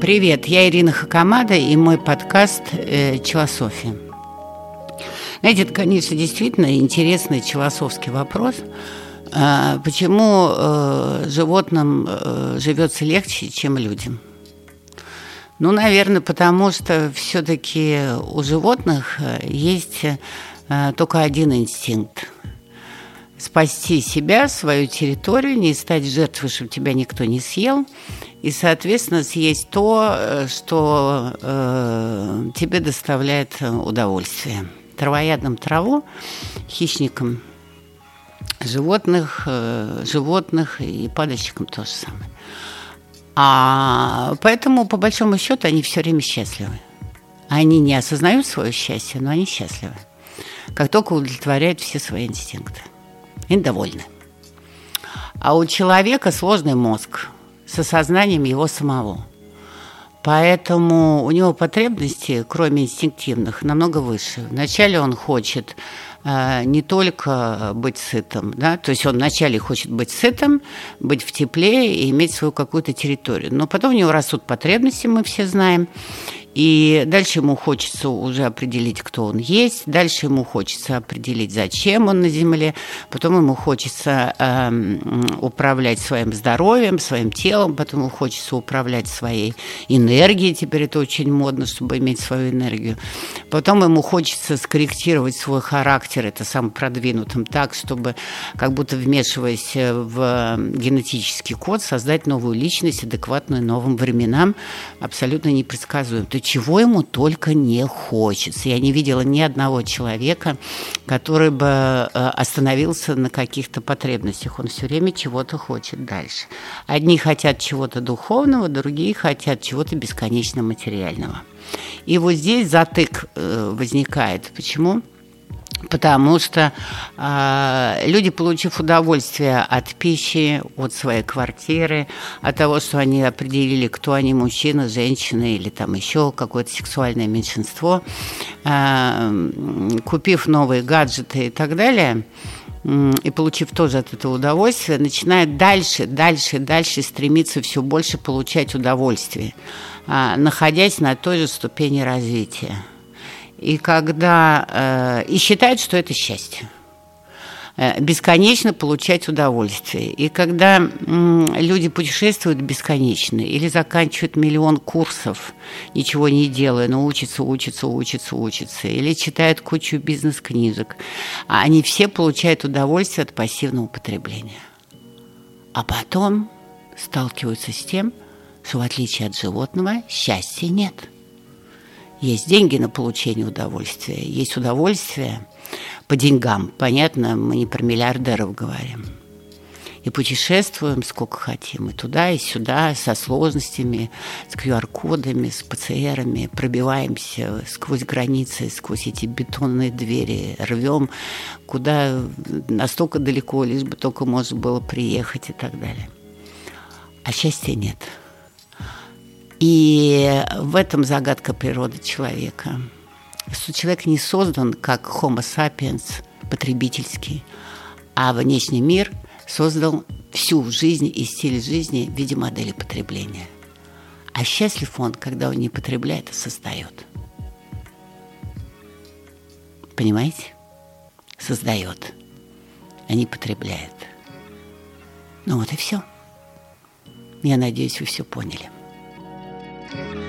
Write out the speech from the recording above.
Привет, я Ирина Хакамада и мой подкаст э, «Челософия». Знаете, это, конечно, действительно интересный челософский вопрос. Э, почему э, животным э, живется легче, чем людям? Ну, наверное, потому что все-таки у животных э, есть только один инстинкт спасти себя, свою территорию, не стать жертвой, чтобы тебя никто не съел, и, соответственно, съесть то, э, что э, тебе доставляет удовольствие. Травоядным траву, хищникам животных, э, животных и падальщикам то же самое. А поэтому, по большому счету, они все время счастливы. Они не осознают свое счастье, но они счастливы. Как только удовлетворяют все свои инстинкты. И довольны. А у человека сложный мозг с осознанием его самого. Поэтому у него потребности, кроме инстинктивных, намного выше. Вначале он хочет э, не только быть сытым, да, то есть он вначале хочет быть сытым, быть в тепле и иметь свою какую-то территорию. Но потом у него растут потребности, мы все знаем. И дальше ему хочется уже определить, кто он есть, дальше ему хочется определить, зачем он на Земле, потом ему хочется э, управлять своим здоровьем, своим телом, потом ему хочется управлять своей энергией, теперь это очень модно, чтобы иметь свою энергию. Потом ему хочется скорректировать свой характер, это самым продвинутым, так, чтобы, как будто вмешиваясь в генетический код, создать новую личность, адекватную новым временам, абсолютно непредсказуемую чего ему только не хочется. Я не видела ни одного человека, который бы э, остановился на каких-то потребностях. Он все время чего-то хочет дальше. Одни хотят чего-то духовного, другие хотят чего-то бесконечно материального. И вот здесь затык э, возникает. Почему? Потому что э, люди, получив удовольствие от пищи, от своей квартиры, от того, что они определили, кто они, мужчина, женщина или там еще какое-то сексуальное меньшинство, э, купив новые гаджеты и так далее, и получив тоже от этого удовольствие, начинает дальше, дальше, дальше стремиться все больше получать удовольствие, а, находясь на той же ступени развития и когда э, и считают, что это счастье э, бесконечно получать удовольствие. И когда люди путешествуют бесконечно или заканчивают миллион курсов, ничего не делая, но учатся, учатся, учатся, учатся, или читают кучу бизнес-книжек, они все получают удовольствие от пассивного потребления. А потом сталкиваются с тем, что в отличие от животного счастья нет – есть деньги на получение удовольствия, есть удовольствие по деньгам. Понятно, мы не про миллиардеров говорим. И путешествуем сколько хотим, и туда, и сюда, со сложностями, с QR-кодами, с ПЦРами, пробиваемся сквозь границы, сквозь эти бетонные двери, рвем куда настолько далеко, лишь бы только можно было приехать и так далее. А счастья нет – и в этом загадка природы человека. Что человек не создан как homo sapiens, потребительский, а внешний мир создал всю жизнь и стиль жизни в виде модели потребления. А счастлив он, когда он не потребляет, а создает. Понимаете? Создает, а не потребляет. Ну вот и все. Я надеюсь, вы все поняли. Thank you.